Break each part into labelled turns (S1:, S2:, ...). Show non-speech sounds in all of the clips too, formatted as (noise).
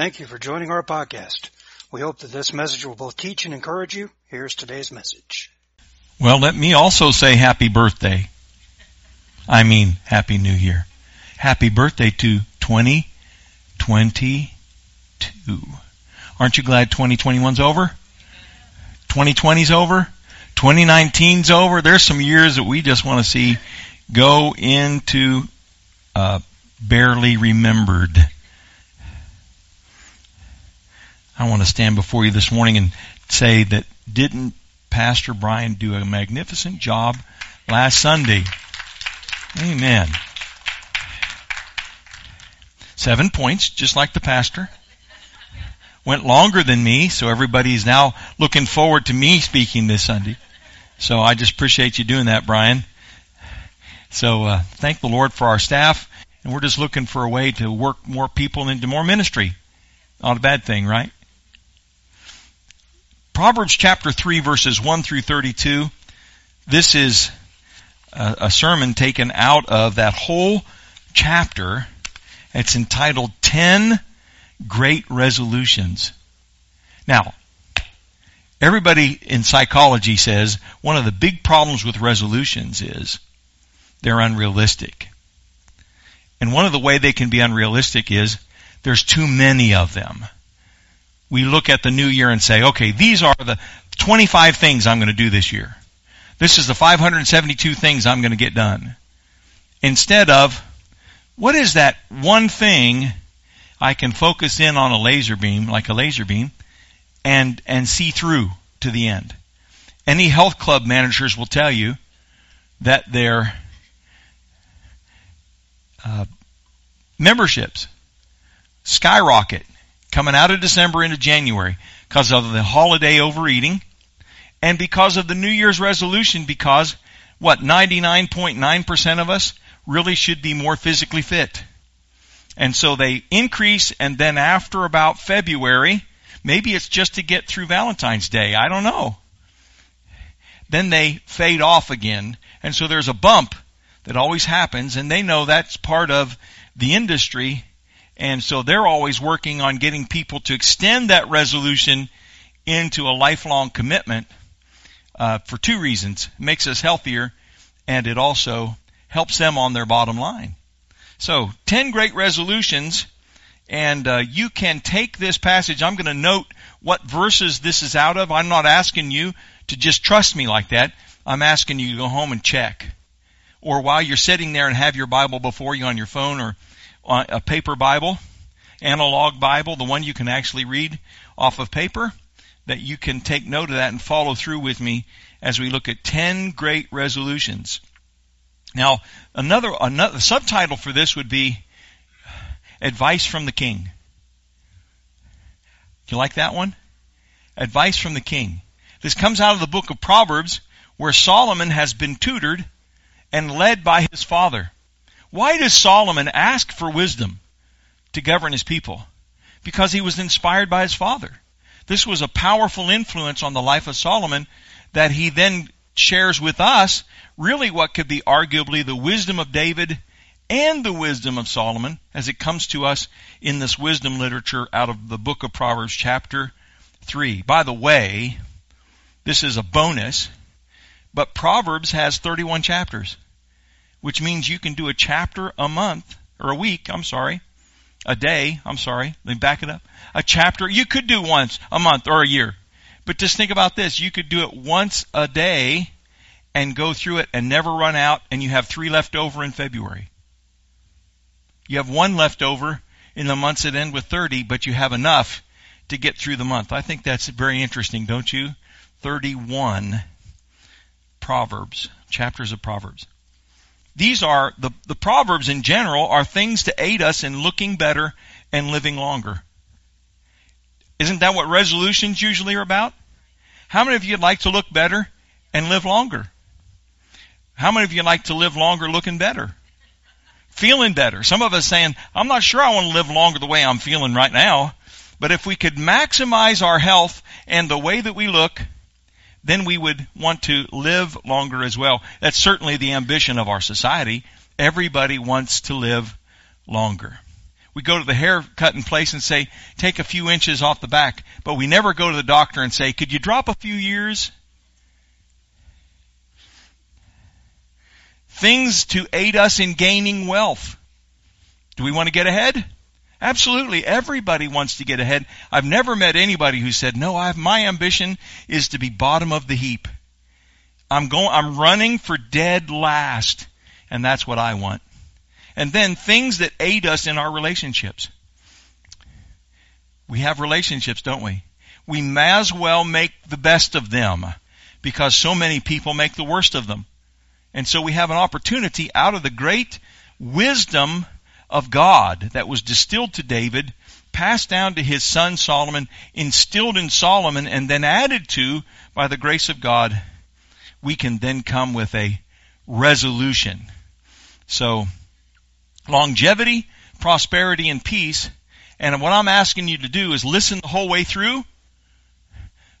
S1: Thank you for joining our podcast. We hope that this message will both teach and encourage you. Here's today's message.
S2: Well, let me also say happy birthday. I mean, happy new year. Happy birthday to 2022. Aren't you glad 2021's over? 2020's over? 2019's over? There's some years that we just want to see go into uh, barely remembered. I want to stand before you this morning and say that didn't Pastor Brian do a magnificent job last Sunday? Amen. Seven points, just like the pastor. Went longer than me, so everybody's now looking forward to me speaking this Sunday. So I just appreciate you doing that, Brian. So uh, thank the Lord for our staff, and we're just looking for a way to work more people into more ministry. Not a bad thing, right? Proverbs chapter 3 verses 1 through 32. This is a, a sermon taken out of that whole chapter. It's entitled 10 Great Resolutions. Now, everybody in psychology says one of the big problems with resolutions is they're unrealistic. And one of the way they can be unrealistic is there's too many of them we look at the new year and say, okay, these are the 25 things I'm going to do this year. This is the 572 things I'm going to get done. Instead of, what is that one thing I can focus in on a laser beam, like a laser beam, and, and see through to the end? Any health club managers will tell you that their uh, memberships skyrocket coming out of December into January because of the holiday overeating and because of the New Year's resolution because what 99.9% of us really should be more physically fit. And so they increase and then after about February, maybe it's just to get through Valentine's Day, I don't know. Then they fade off again. And so there's a bump that always happens and they know that's part of the industry and so they're always working on getting people to extend that resolution into a lifelong commitment uh, for two reasons. It makes us healthier and it also helps them on their bottom line. So, 10 great resolutions and uh, you can take this passage. I'm going to note what verses this is out of. I'm not asking you to just trust me like that. I'm asking you to go home and check. Or while you're sitting there and have your Bible before you on your phone or a paper Bible, analog Bible, the one you can actually read off of paper, that you can take note of that and follow through with me as we look at 10 great resolutions. Now, another, another subtitle for this would be Advice from the King. You like that one? Advice from the King. This comes out of the book of Proverbs where Solomon has been tutored and led by his father. Why does Solomon ask for wisdom to govern his people? Because he was inspired by his father. This was a powerful influence on the life of Solomon that he then shares with us really what could be arguably the wisdom of David and the wisdom of Solomon as it comes to us in this wisdom literature out of the book of Proverbs chapter 3. By the way, this is a bonus, but Proverbs has 31 chapters which means you can do a chapter a month, or a week, I'm sorry, a day, I'm sorry, let me back it up. A chapter, you could do once a month or a year. But just think about this. You could do it once a day and go through it and never run out and you have three left over in February. You have one left over in the months that end with 30, but you have enough to get through the month. I think that's very interesting, don't you? 31 Proverbs, chapters of Proverbs. These are, the, the Proverbs in general are things to aid us in looking better and living longer. Isn't that what resolutions usually are about? How many of you would like to look better and live longer? How many of you like to live longer looking better? Feeling better. Some of us saying, I'm not sure I want to live longer the way I'm feeling right now. But if we could maximize our health and the way that we look, then we would want to live longer as well. That's certainly the ambition of our society. Everybody wants to live longer. We go to the hair cutting place and say, take a few inches off the back, but we never go to the doctor and say, could you drop a few years? Things to aid us in gaining wealth. Do we want to get ahead? Absolutely. Everybody wants to get ahead. I've never met anybody who said, no, I've, my ambition is to be bottom of the heap. I'm going, I'm running for dead last. And that's what I want. And then things that aid us in our relationships. We have relationships, don't we? We may as well make the best of them because so many people make the worst of them. And so we have an opportunity out of the great wisdom of God that was distilled to David, passed down to his son Solomon, instilled in Solomon, and then added to by the grace of God, we can then come with a resolution. So, longevity, prosperity, and peace. And what I'm asking you to do is listen the whole way through,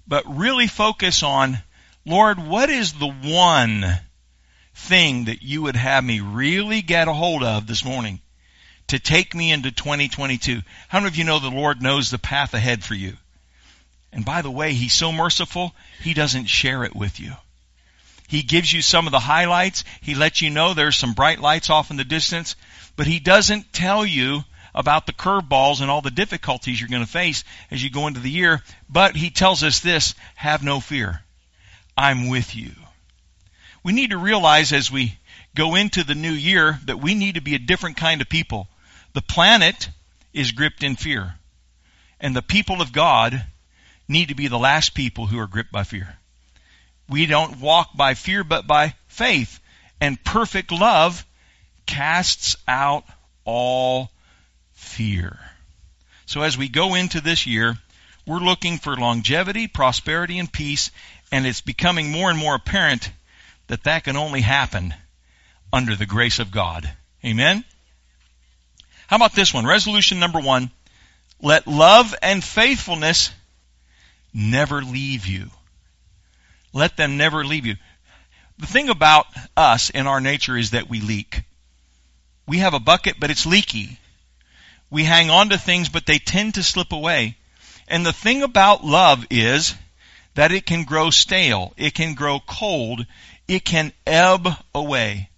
S2: but really focus on, Lord, what is the one thing that you would have me really get a hold of this morning to take me into 2022? How many of you know the Lord knows the path ahead for you? And by the way, He's so merciful, He doesn't share it with you. He gives you some of the highlights. He lets you know there's some bright lights off in the distance, but he doesn't tell you about the curveballs and all the difficulties you're going to face as you go into the year. But he tells us this, have no fear. I'm with you. We need to realize as we go into the new year that we need to be a different kind of people. The planet is gripped in fear. And the people of God need to be the last people who are gripped by fear. We don't walk by fear, but by faith. And perfect love casts out all fear. So as we go into this year, we're looking for longevity, prosperity, and peace, and it's becoming more and more apparent that that can only happen under the grace of God. Amen? How about this one? Resolution number one. Let love and faithfulness never leave you. Let them never leave you. The thing about us in our nature is that we leak. We have a bucket, but it's leaky. We hang on to things, but they tend to slip away. And the thing about love is that it can grow stale. It can grow cold. It can ebb away.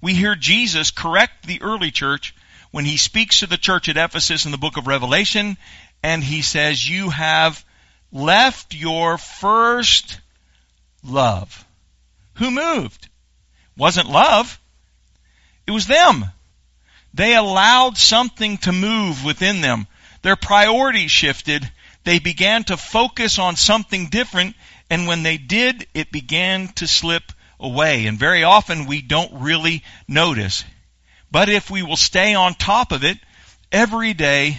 S2: We hear Jesus correct the early church when he speaks to the church at Ephesus in the book of Revelation, and he says, You have left your first love. Who moved? Wasn't love. It was them. They allowed something to move within them. Their priorities shifted. They began to focus on something different, and when they did, it began to slip away. And very often we don't really notice. But if we will stay on top of it every day,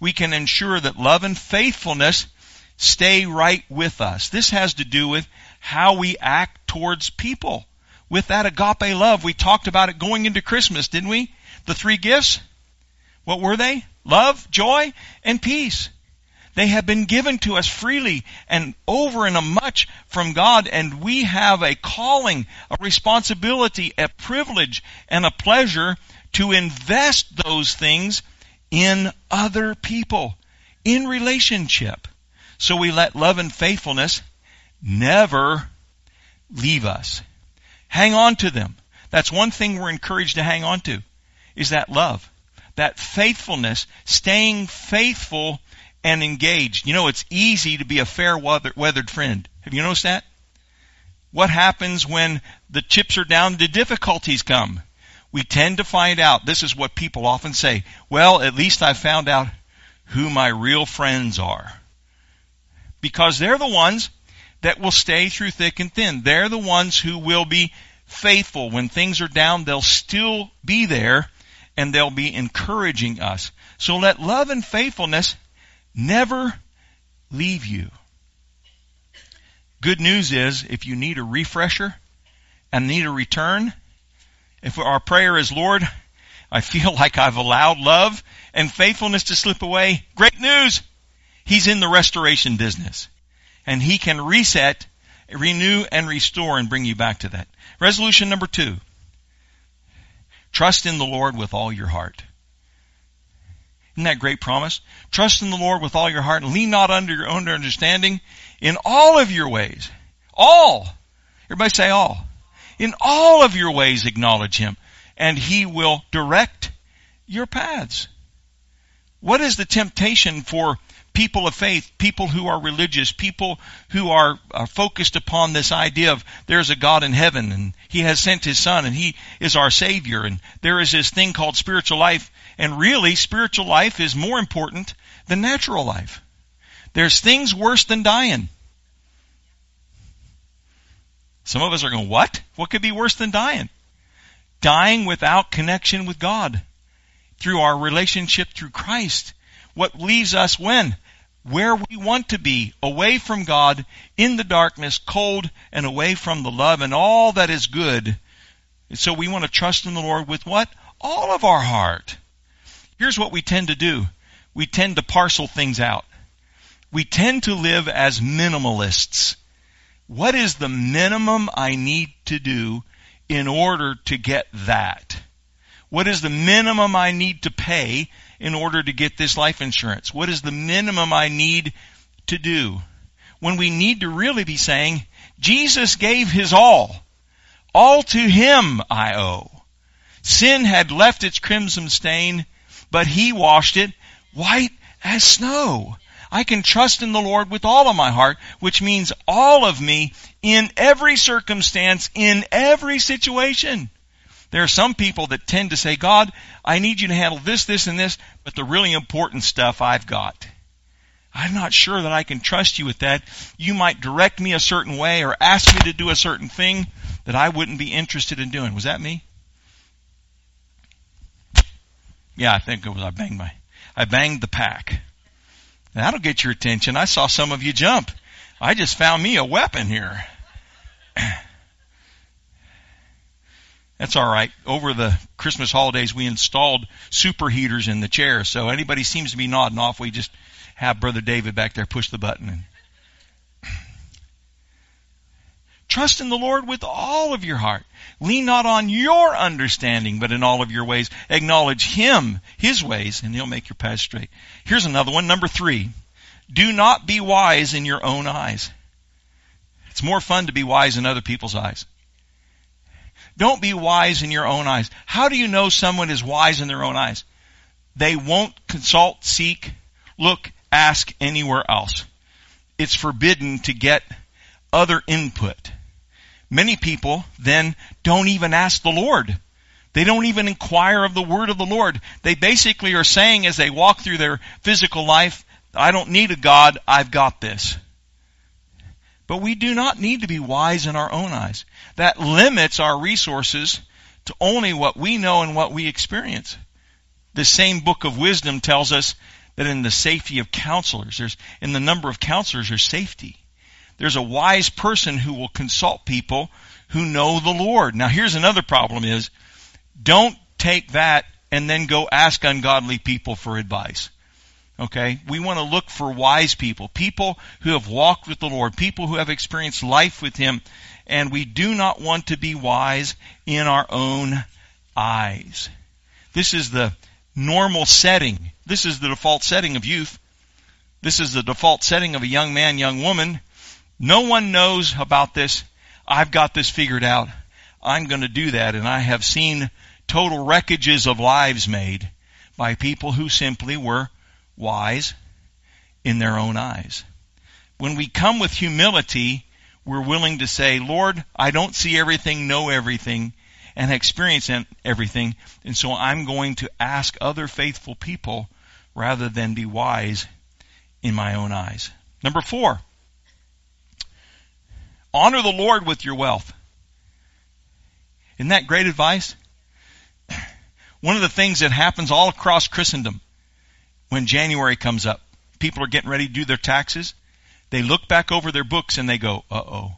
S2: we can ensure that love and faithfulness stay right with us. This has to do with how we act towards people. With that agape love, we talked about it going into Christmas, didn't we? The three gifts. What were they? Love, joy, and peace. They have been given to us freely and over and a much from God, and we have a calling, a responsibility, a privilege, and a pleasure to invest those things in other people, in relationship. So we let love and faithfulness never leave us. Hang on to them. That's one thing we're encouraged to hang on to, is that love. That faithfulness, staying faithful and engaged. You know, it's easy to be a fair weathered friend. Have you noticed that? What happens when the chips are down, the difficulties come? We tend to find out, this is what people often say, well, at least I found out who my real friends are because they're the ones that will stay through thick and thin. They're the ones who will be faithful. When things are down, they'll still be there and they'll be encouraging us. So let love and faithfulness never leave you. Good news is if you need a refresher and need a return, if our prayer is, Lord, I feel (laughs) like I've allowed love and faithfulness to slip away, great news! He's in the restoration business. And he can reset, renew, and restore and bring you back to that. Resolution number two. Trust in the Lord with all your heart. Isn't that great promise? Trust in the Lord with all your heart and lean not under your own understanding in all of your ways. All. Everybody say all. In all of your ways acknowledge Him and He will direct your paths. What is the temptation for people of faith, people who are religious, people who are, are, focused upon this idea of there's a God in heaven and He has sent His Son and He is our Savior and there is this thing called spiritual life and really spiritual life is more important than natural life. There's things worse than dying. Some of us are going, what? What could be worse than dying? Dying without connection with God through our relationship through Christ. What leaves us when? Where we want to be, away from God, in the darkness, cold, and away from the love and all that is good. And so we want to trust in the Lord with what? All of our heart. Here's what we tend to do. We tend to parcel things out. We tend to live as minimalists. What is the minimum I need to do in order to get that? What is the minimum I need to pay in order to get this life insurance? What is the minimum I need to do? When we need to really be saying, Jesus gave his all. All to him I owe. Sin had left its crimson stain, but he washed it white as snow. I can trust in the Lord with all of my heart, which means all of me in every circumstance, in every situation. There are some people that tend to say, God, I need you to handle this, this, and this, but the really important stuff I've got. I'm not sure that I can trust you with that. You might direct me a certain way or ask me to do a certain thing that I wouldn't be interested in doing. Was that me? Yeah, I think it was. I banged my, I banged the pack. That'll get your attention. I saw some of you jump. I just found me a weapon here. That's all right. Over the Christmas holidays, we installed super heaters in the chairs. So anybody seems to be nodding off, we just have Brother David back there push the button. And Trust in the Lord with all of your heart. Lean not on your understanding, but in all of your ways. Acknowledge Him, His ways, and He'll make your path straight. Here's another one. Number three. Do not be wise in your own eyes. It's more fun to be wise in other people's eyes. Don't be wise in your own eyes. How do you know someone is wise in their own eyes? They won't consult, seek, look, ask anywhere else. It's forbidden to get other input. Many people then don't even ask the Lord. They don't even inquire of the word of the Lord. They basically are saying as they walk through their physical life, I don't need a God, I've got this. But we do not need to be wise in our own eyes. That limits our resources to only what we know and what we experience. The same book of wisdom tells us that in the safety of counselors, there's, in the number of counselors, there's safety. There's a wise person who will consult people who know the Lord. Now here's another problem is, don't take that and then go ask ungodly people for advice. Okay? We want to look for wise people, people who have walked with the Lord, people who have experienced life with Him, and we do not want to be wise in our own eyes. This is the normal setting. This is the default setting of youth. This is the default setting of a young man, young woman. No one knows about this. I've got this figured out. I'm going to do that. And I have seen total wreckages of lives made by people who simply were wise in their own eyes. When we come with humility, we're willing to say, Lord, I don't see everything, know everything, and experience everything, and so I'm going to ask other faithful people rather than be wise in my own eyes. Number four, honor the Lord with your wealth. Isn't that great advice? (clears throat) One of the things that happens all across Christendom when January comes up, people are getting ready to do their taxes. They look back over their books and they go, uh oh.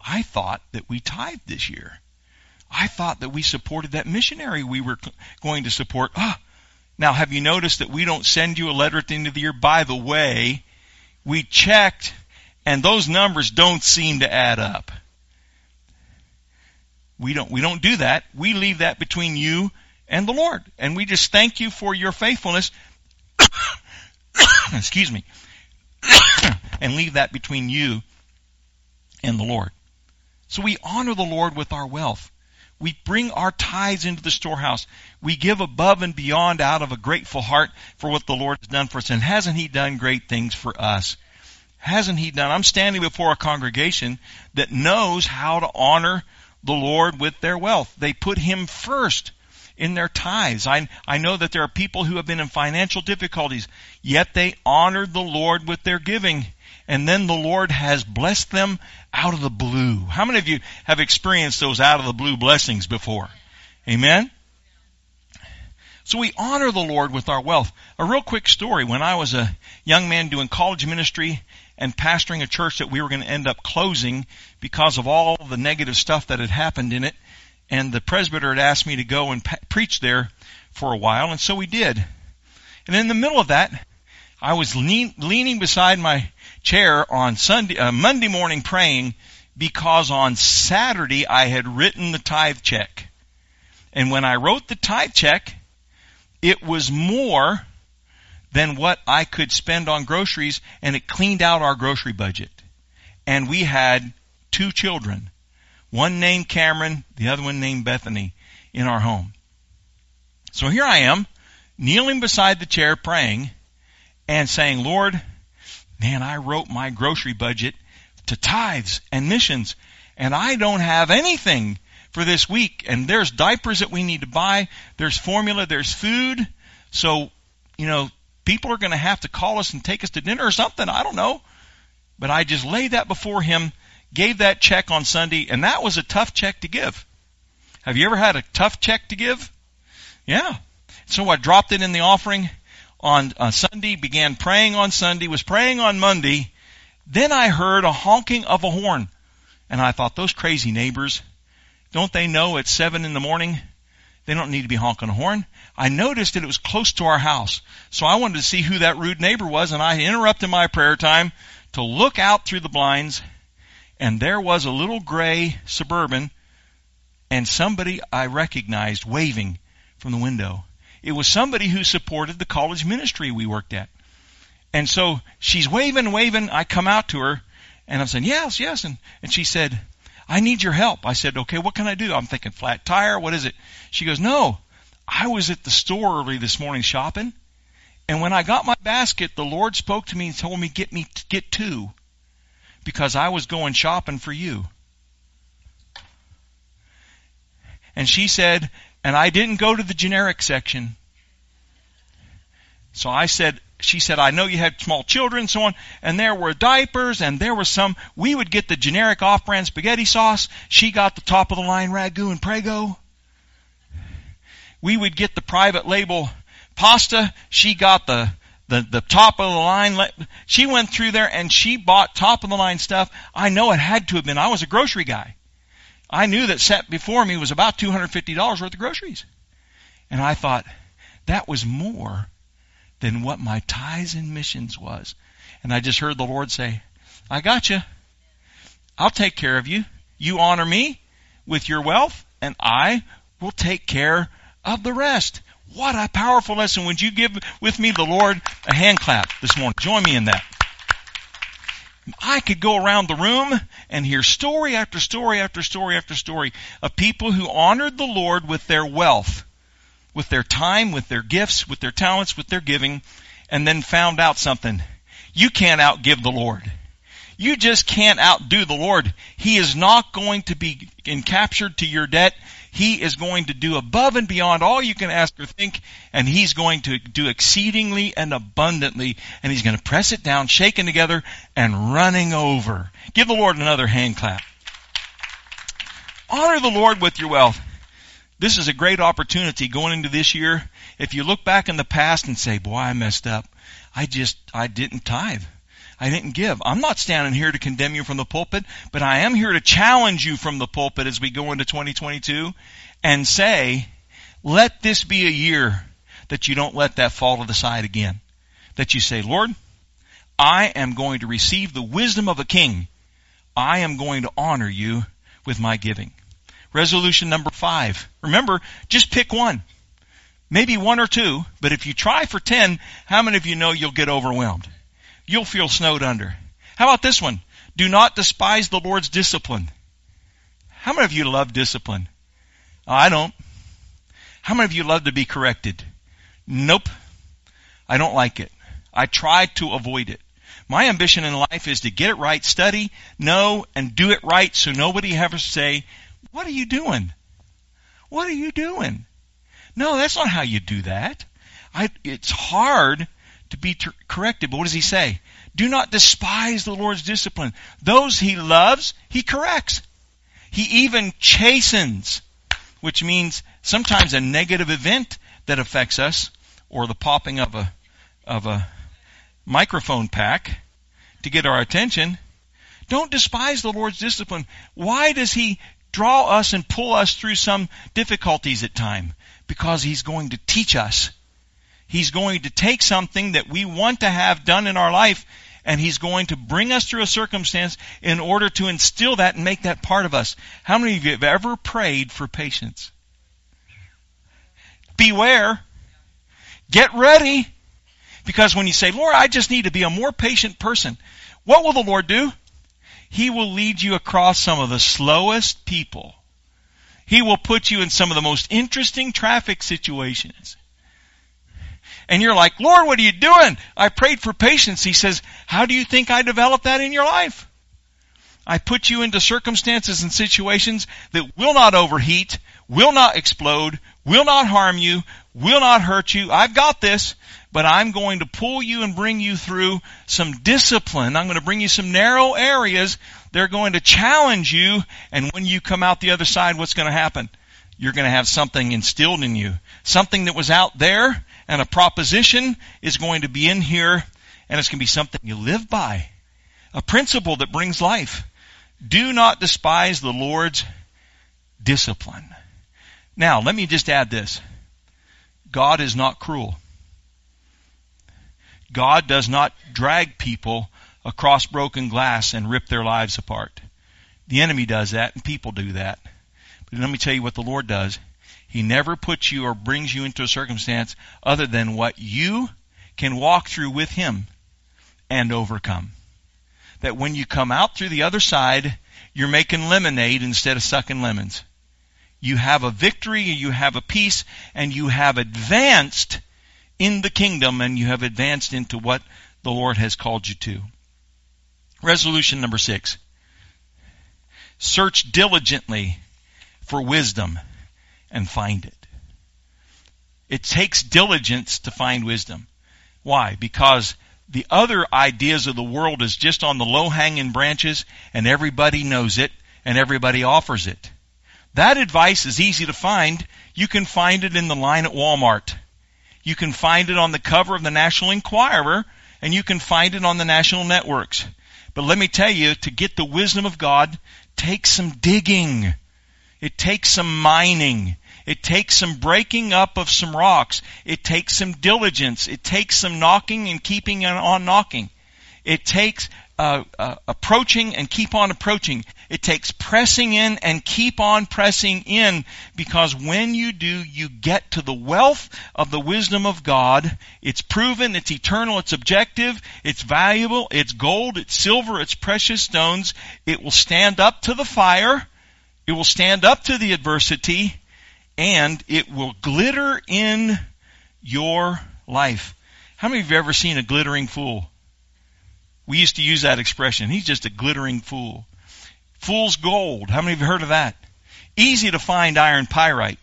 S2: I thought that we tithed this year. I thought that we supported that missionary we were going to support. Ah, now have you noticed that we don't send you a letter at the end of the year? By the way, we checked and those numbers don't seem to add up. We don't, we don't do that. We leave that between you and the Lord. And we just thank you for your faithfulness. (coughs) Excuse me. (coughs) and leave that between you and the Lord. So we honor the Lord with our wealth. We bring our tithes into the storehouse. We give above and beyond out of a grateful heart for what the Lord has done for us. And hasn't He done great things for us? Hasn't He done? I'm standing before a congregation that knows how to honor the Lord with their wealth. They put Him first in their tithes. I, I know that there are people who have been in financial difficulties, yet they honored the Lord with their giving. And then the Lord has blessed them out of the blue. How many of you have experienced those out of the blue blessings before? Amen? So we honor the Lord with our wealth. A real quick story. When I was a young man doing college ministry and pastoring a church that we were going to end up closing because of all the negative stuff that had happened in it, and the presbyter had asked me to go and preach there for a while, and so we did. And in the middle of that, I was lean, leaning beside my chair on Sunday, uh, Monday morning praying because on Saturday I had written the tithe check. And when I wrote the tithe check, it was more than what I could spend on groceries and it cleaned out our grocery budget. And we had two children. One named Cameron, the other one named Bethany in our home. So here I am, kneeling beside the chair praying and saying, Lord, man, I wrote my grocery budget to tithes and missions and I don't have anything for this week. And there's diapers that we need to buy. There's formula. There's food. So, you know, people are going to have to call us and take us to dinner or something. I don't know. But I just lay that before him gave that check on Sunday, and that was a tough check to give. Have you ever had a tough check to give? Yeah. So I dropped it in the offering on uh, Sunday, began praying on Sunday, was praying on Monday. Then I heard a honking of a horn. And I thought, those crazy neighbors, don't they know it's seven in the morning? They don't need to be honking a horn. I noticed that it was close to our house. So I wanted to see who that rude neighbor was, and I interrupted my prayer time to look out through the blinds and there was a little gray suburban and somebody I recognized waving from the window. It was somebody who supported the college ministry we worked at. And so she's waving waving. I come out to her and I'm saying, yes, yes. And, and she said, I need your help. I said, okay, what can I do? I'm thinking flat tire. What is it? She goes, no, I was at the store early this morning shopping. And when I got my basket, the Lord spoke to me and told me, get me, get two because I was going shopping for you. And she said, and I didn't go to the generic section. So I said, she said, I know you had small children, so on, and there were diapers, and there was some, we would get the generic off-brand spaghetti sauce. She got the top of the line ragu and prego. We would get the private label pasta. She got the the, the top of the line. She went through there and she bought top of the line stuff. I know it had to have been. I was a grocery guy. I knew that set before me was about $250 worth of groceries. And I thought, that was more than what my tithes and missions was. And I just heard the Lord say, I got you. I'll take care of you. You honor me with your wealth, and I will take care of the rest. What a powerful lesson. Would you give with me the Lord a hand clap this morning? Join me in that. I could go around the room and hear story after story after story after story of people who honored the Lord with their wealth, with their time, with their gifts, with their talents, with their giving, and then found out something. You can't outgive the Lord. You just can't outdo the Lord. He is not going to be encaptured to your debt. He is going to do above and beyond all you can ask or think, and He's going to do exceedingly and abundantly, and He's going to press it down, shaking together, and running over. Give the Lord another hand clap. Honor the Lord with your wealth. This is a great opportunity going into this year. If you look back in the past and say, boy, I messed up. I just, I didn't tithe. I didn't give. I'm not standing here to condemn you from the pulpit, but I am here to challenge you from the pulpit as we go into 2022 and say, let this be a year that you don't let that fall to the side again. That you say, Lord, I am going to receive the wisdom of a king. I am going to honor you with my giving. Resolution number five. Remember, just pick one. Maybe one or two, but if you try for ten, how many of you know you'll get overwhelmed? You'll feel snowed under. How about this one? Do not despise the Lord's discipline. How many of you love discipline? Oh, I don't. How many of you love to be corrected? Nope. I don't like it. I try to avoid it. My ambition in life is to get it right, study, know, and do it right so nobody ever say, what are you doing? What are you doing? No, that's not how you do that. I, it's hard to be ter- corrected, but what does he say? Do not despise the Lord's discipline. Those he loves, he corrects. He even chastens, which means sometimes a negative event that affects us, or the popping of a of a microphone pack to get our attention. Don't despise the Lord's discipline. Why does He draw us and pull us through some difficulties at time? Because He's going to teach us. He's going to take something that we want to have done in our life and He's going to bring us through a circumstance in order to instill that and make that part of us. How many of you have ever prayed for patience? Beware. Get ready. Because when you say, Lord, I just need to be a more patient person, what will the Lord do? He will lead you across some of the slowest people. He will put you in some of the most interesting traffic situations. And you're like, Lord, what are you doing? I prayed for patience. He says, How do you think I developed that in your life? I put you into circumstances and situations that will not overheat, will not explode, will not harm you, will not hurt you. I've got this, but I'm going to pull you and bring you through some discipline. I'm going to bring you some narrow areas. They're going to challenge you, and when you come out the other side, what's going to happen? You're going to have something instilled in you. Something that was out there, and a proposition is going to be in here, and it's going to be something you live by. A principle that brings life. Do not despise the Lord's discipline. Now, let me just add this. God is not cruel. God does not drag people across broken glass and rip their lives apart. The enemy does that and people do that. But let me tell you what the Lord does. He never puts you or brings you into a circumstance other than what you can walk through with Him and overcome. That when you come out through the other side, you're making lemonade instead of sucking lemons. You have a victory, you have a peace, and you have advanced in the kingdom and you have advanced into what the Lord has called you to. Resolution number six. Search diligently for wisdom and find it. It takes diligence to find wisdom. Why? Because the other ideas of the world is just on the low hanging branches and everybody knows it and everybody offers it. That advice is easy to find. You can find it in the line at Walmart. You can find it on the cover of the National Enquirer, and you can find it on the national networks. But let me tell you, to get the wisdom of God takes some digging. It takes some mining. It takes some breaking up of some rocks. It takes some diligence. It takes some knocking and keeping on knocking. It takes uh, uh, approaching and keep on approaching. It takes pressing in and keep on pressing in because when you do, you get to the wealth of the wisdom of God. It's proven, it's eternal, it's objective, it's valuable, it's gold, it's silver, it's precious stones. It will stand up to the fire. It will stand up to the adversity and it will glitter in your life. How many of you have ever seen a glittering fool? We used to use that expression. He's just a glittering fool. Fool's gold. How many of you heard of that? Easy to find iron pyrite.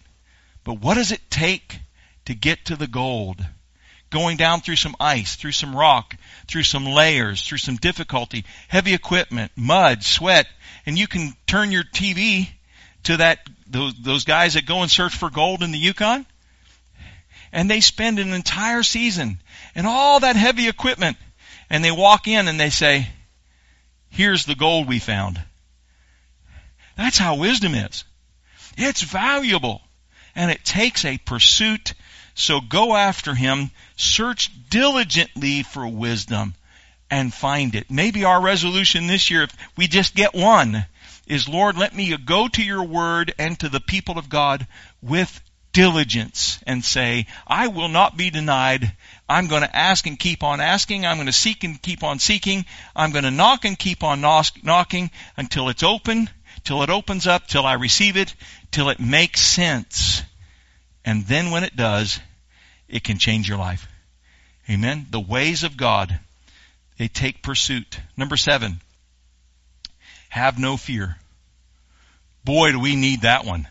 S2: But what does it take to get to the gold? Going down through some ice, through some rock, through some layers, through some difficulty, heavy equipment, mud, sweat, and you can turn your TV to that those, those guys that go and search for gold in the Yukon, and they spend an entire season and all that heavy equipment and they walk in and they say, here's the gold we found. That's how wisdom is. It's valuable and it takes a pursuit. So go after him, search diligently for wisdom and find it. Maybe our resolution this year, if we just get one, is Lord, let me go to your word and to the people of God with diligence and say, I will not be denied. I'm going to ask and keep on asking. I'm going to seek and keep on seeking. I'm going to knock and keep on knocking until it's open, till it opens up, till I receive it, till it makes sense. And then when it does, it can change your life. Amen. The ways of God, they take pursuit. Number seven, have no fear. Boy, do we need that one.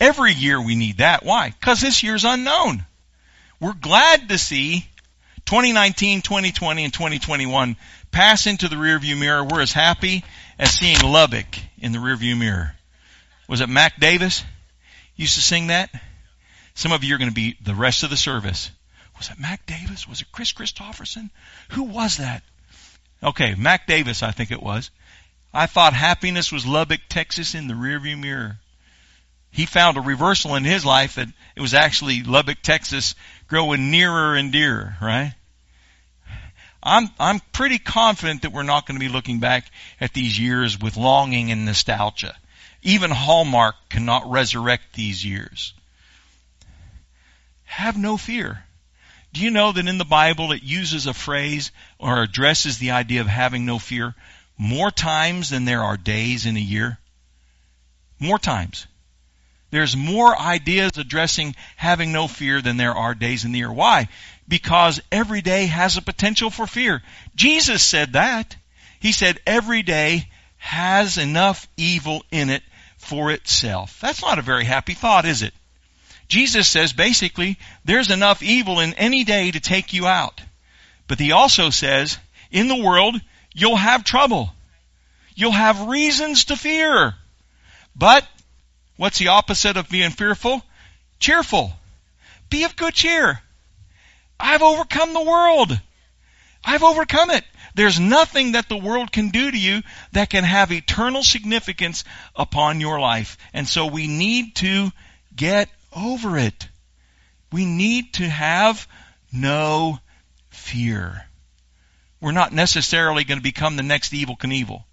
S2: Every year we need that. Why? Because this year's unknown. We're glad to see 2019, 2020, and 2021 pass into the rearview mirror. We're as happy as seeing Lubbock in the rearview mirror. Was it Mac Davis used to sing that? Some of you are going to be the rest of the service. Was it Mac Davis? Was it Kris Kristofferson? Who was that? Okay, Mac Davis, I think it was. I thought happiness was Lubbock, Texas in the rearview mirror he found a reversal in his life that it was actually Lubbock, Texas growing nearer and dearer, right? I'm, I'm pretty confident that we're not going to be looking back at these years with longing and nostalgia. Even Hallmark cannot resurrect these years. Have no fear. Do you know that in the Bible it uses a phrase or addresses the idea of having no fear more times than there are days in a year? More times. There's more ideas addressing having no fear than there are days in the year. Why? Because every day has a potential for fear. Jesus said that. He said every day has enough evil in it for itself. That's not a very happy thought, is it? Jesus says basically there's enough evil in any day to take you out. But he also says in the world you'll have trouble. You'll have reasons to fear. But What's the opposite of being fearful? Cheerful. Be of good cheer. I've overcome the world. I've overcome it. There's nothing that the world can do to you that can have eternal significance upon your life. And so we need to get over it. We need to have no fear. We're not necessarily going to become the next Evel Knievel.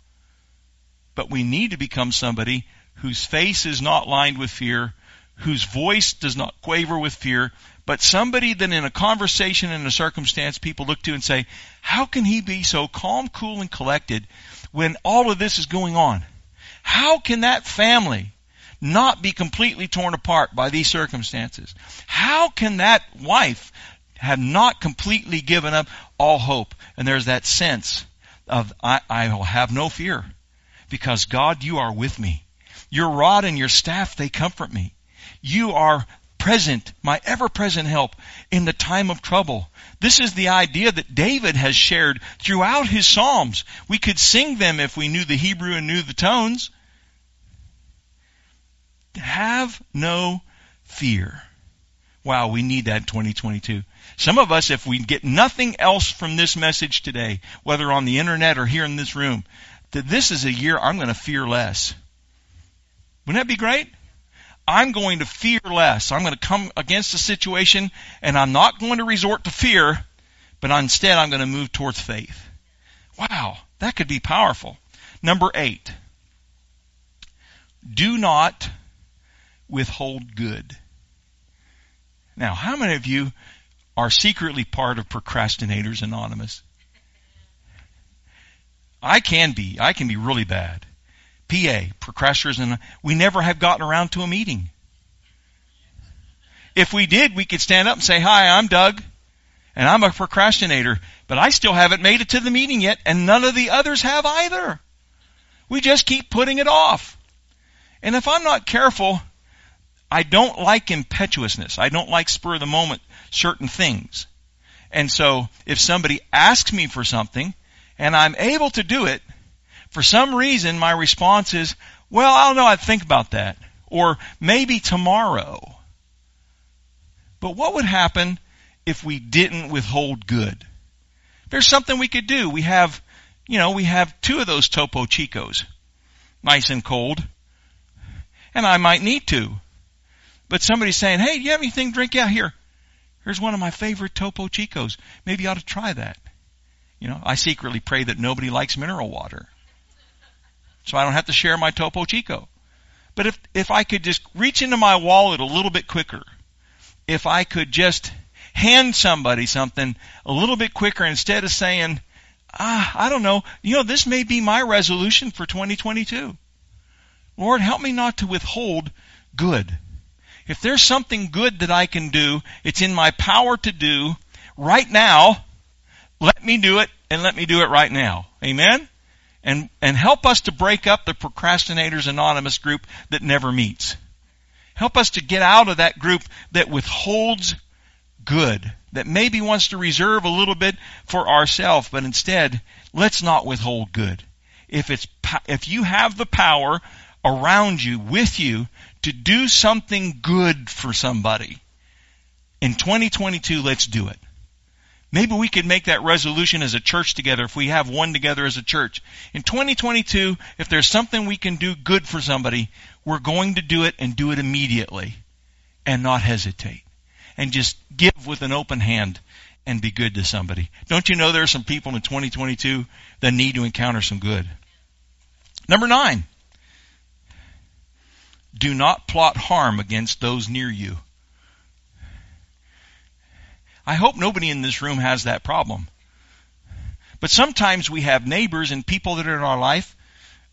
S2: But we need to become somebody whose face is not lined with fear, whose voice does not quaver with fear, but somebody that in a conversation and a circumstance people look to and say, how can he be so calm, cool, and collected when all of this is going on? How can that family not be completely torn apart by these circumstances? How can that wife have not completely given up all hope? And there's that sense of, I, I will have no fear because God, you are with me. Your rod and your staff, they comfort me. You are present, my ever present help in the time of trouble. This is the idea that David has shared throughout his Psalms. We could sing them if we knew the Hebrew and knew the tones. Have no fear. Wow, we need that in 2022. Some of us, if we get nothing else from this message today, whether on the internet or here in this room, that this is a year I'm going to fear less. Wouldn't that be great? I'm going to fear less. I'm going to come against a situation and I'm not going to resort to fear, but instead I'm going to move towards faith. Wow, that could be powerful. Number eight, do not withhold good. Now, how many of you are secretly part of Procrastinators Anonymous? I can be. I can be really bad. PA, procrastinators, and we never have gotten around to a meeting. If we did, we could stand up and say, hi, I'm Doug, and I'm a procrastinator, but I still haven't made it to the meeting yet, and none of the others have either. We just keep putting it off. And if I'm not careful, I don't like impetuousness. I don't like spur of the moment certain things. And so if somebody asks me for something and I'm able to do it, for some reason, my response is, well, I don't know, I'd think about that. Or maybe tomorrow. But what would happen if we didn't withhold good? There's something we could do. We have, you know, we have two of those Topo Chicos. Nice and cold. And I might need to. But somebody's saying, hey, do you have anything to drink? out here. Here's one of my favorite Topo Chicos. Maybe you ought to try that. You know, I secretly pray that nobody likes mineral water so I don't have to share my Topo Chico. But if, if I could just reach into my wallet a little bit quicker, if I could just hand somebody something a little bit quicker instead of saying, ah, I don't know, you know, this may be my resolution for 2022. Lord, help me not to withhold good. If there's something good that I can do, it's in my power to do right now. Let me do it and let me do it right now. Amen? And, and help us to break up the Procrastinators Anonymous group that never meets. Help us to get out of that group that withholds good, that maybe wants to reserve a little bit for ourselves, but instead, let's not withhold good. If it's, if you have the power around you, with you, to do something good for somebody, in 2022, let's do it. Maybe we could make that resolution as a church together if we have one together as a church. In 2022, if there's something we can do good for somebody, we're going to do it and do it immediately and not hesitate and just give with an open hand and be good to somebody. Don't you know there are some people in 2022 that need to encounter some good? Number nine, do not plot harm against those near you. I hope nobody in this room has that problem. But sometimes we have neighbors and people that are in our life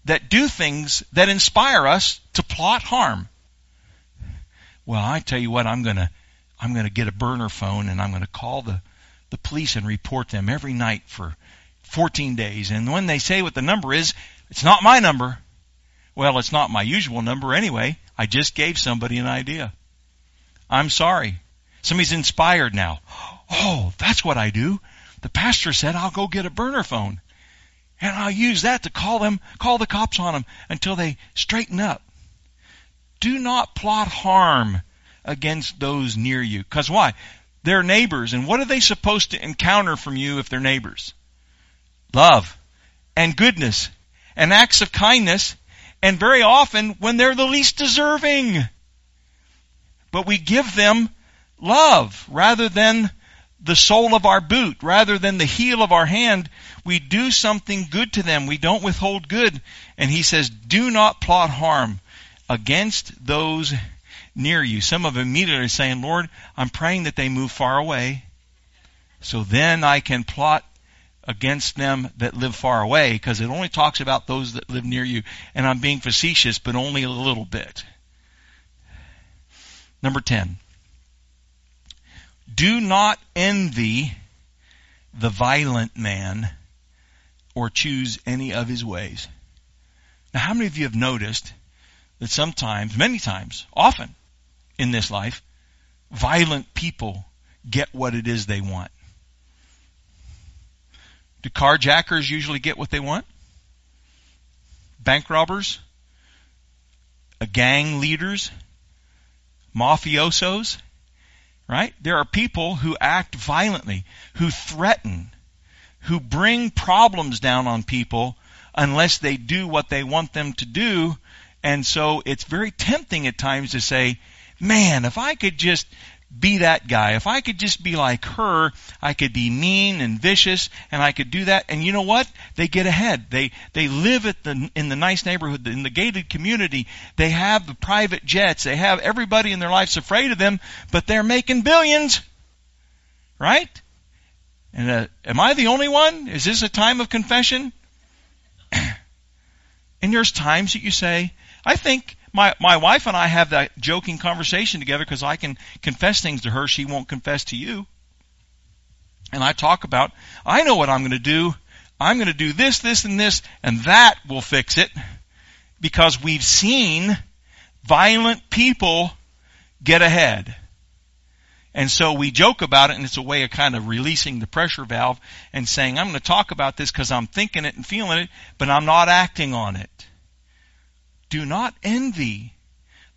S2: that do things that inspire us to plot harm. Well, I tell you what, I'm going to I'm to get a burner phone and I'm going to call the, the police and report them every night for 14 days. And when they say what the number is, it's not my number. Well, it's not my usual number anyway. I just gave somebody an idea. I'm sorry. Somebody's inspired now. Oh, that's what I do. The pastor said I'll go get a burner phone. And I'll use that to call them, call the cops on them until they straighten up. Do not plot harm against those near you. Because why? They're neighbors. And what are they supposed to encounter from you if they're neighbors? Love and goodness and acts of kindness. And very often when they're the least deserving. But we give them love rather than the sole of our boot, rather than the heel of our hand. We do something good to them. We don't withhold good. And he says, do not plot harm against those near you. Some of them immediately are saying, Lord, I'm praying that they move far away. So then I can plot against them that live far away because it only talks about those that live near you. And I'm being facetious, but only a little bit. Number 10. Do not envy the violent man or choose any of his ways. Now, how many of you have noticed that sometimes, many times, often, in this life, violent people get what it is they want. Do carjackers usually get what they want? Bank robbers? Gang leaders? Mafiosos? Right? There are people who act violently, who threaten, who bring problems down on people unless they do what they want them to do. And so it's very tempting at times to say, man, if I could just be that guy, if I could just be like her, I could be mean and vicious and I could do that. And you know what? They get ahead. They, they live at the, in the nice neighborhood, in the gated community. They have the private jets. They have everybody in their lives afraid of them, but they're making billions. Right? And uh, am I the only one? Is this a time of confession? (clears throat) and there's times that you say, I think my, my wife and I have that joking conversation together because I can confess things to her she won't confess to you. And I talk about, I know what I'm going to do. I'm going to do this, this, and this, and that will fix it. Because we've seen violent people get ahead. And so we joke about it, and it's a way of kind of releasing the pressure valve and saying, I'm going to talk about this because I'm thinking it and feeling it, but I'm not acting on it. Do not envy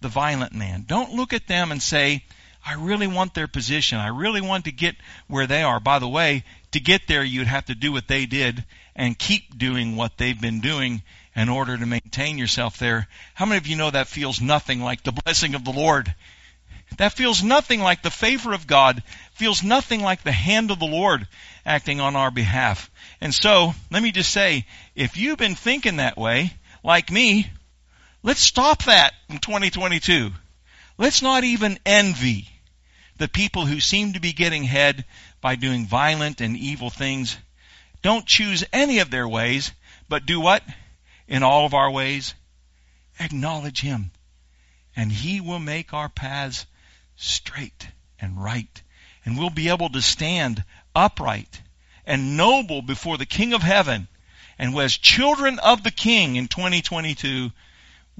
S2: the violent man. Don't look at them and say, I really want their position. I really want to get where they are. By the way, to get there, you'd have to do what they did and keep doing what they've been doing in order to maintain yourself there. How many of you know that feels nothing like the blessing of the Lord? That feels nothing like the favor of God, feels nothing like the hand of the Lord acting on our behalf. And so, let me just say, if you've been thinking that way, like me, Let's stop that in 2022. Let's not even envy the people who seem to be getting ahead by doing violent and evil things. Don't choose any of their ways, but do what? In all of our ways, acknowledge Him. And He will make our paths straight and right. And we'll be able to stand upright and noble before the King of Heaven. And as children of the King in 2022,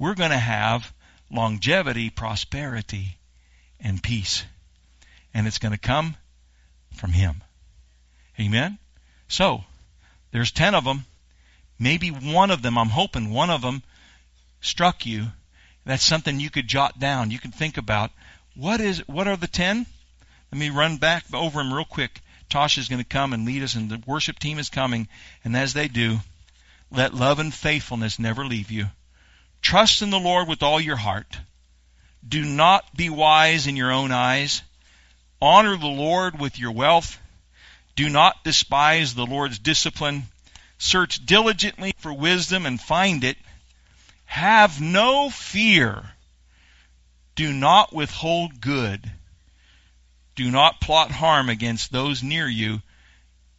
S2: we're going to have longevity, prosperity, and peace. And it's going to come from Him. Amen? So, there's ten of them. Maybe one of them, I'm hoping one of them struck you. That's something you could jot down. You can think about. What is, what are the ten? Let me run back over them real quick. Tosh is going to come and lead us, and the worship team is coming. And as they do, let love and faithfulness never leave you. Trust in the Lord with all your heart. Do not be wise in your own eyes. Honor the Lord with your wealth. Do not despise the Lord's discipline. Search diligently for wisdom and find it. Have no fear. Do not withhold good. Do not plot harm against those near you.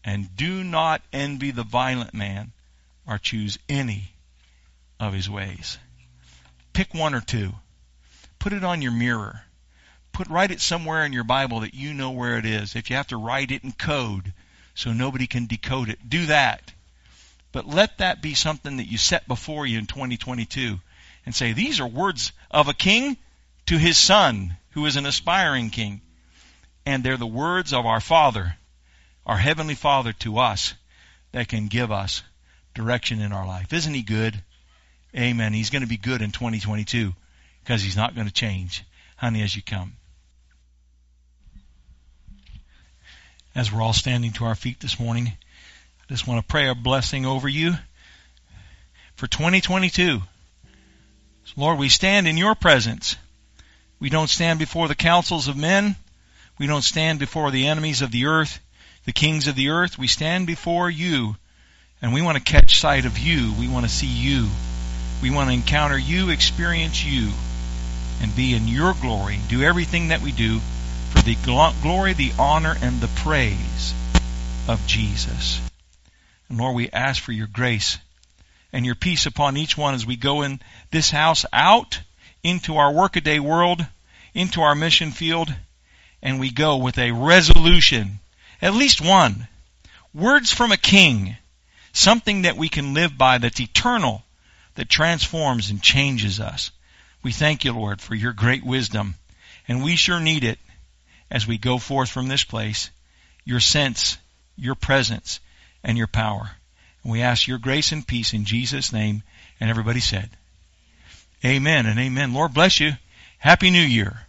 S2: And do not envy the violent man or choose any of his ways. Pick one or two. Put it on your mirror. Put write it somewhere in your Bible that you know where it is. If you have to write it in code so nobody can decode it, do that. But let that be something that you set before you in 2022 and say, these are words of a king to his son, who is an aspiring king. And they're the words of our Father, our Heavenly Father to us, that can give us direction in our life. Isn't He good? Amen. He's going to be good in 2022 because He's not going to change. Honey, as you come. As we're all standing to our feet this morning, I just want to pray a blessing over you for 2022. So Lord, we stand in your presence. We don't stand before the councils of men. We don't stand before the enemies of the earth, the kings of the earth. We stand before you and we want to catch sight of you. We want to see you. We want to encounter you, experience you, and be in your glory. Do everything that we do for the glory, the honor, and the praise of Jesus. And Lord, we ask for your grace and your peace upon each one as we go in this house out into our workaday world, into our mission field, and we go with a resolution, at least one. Words from a king something that we can live by that's eternal, that transforms and changes us. We thank you, Lord, for your great wisdom, and we sure need it as we go forth from this place, your sense, your presence, and your power. And we ask your grace and peace in Jesus' name, and everybody said, Amen and amen. Lord bless you. Happy New Year.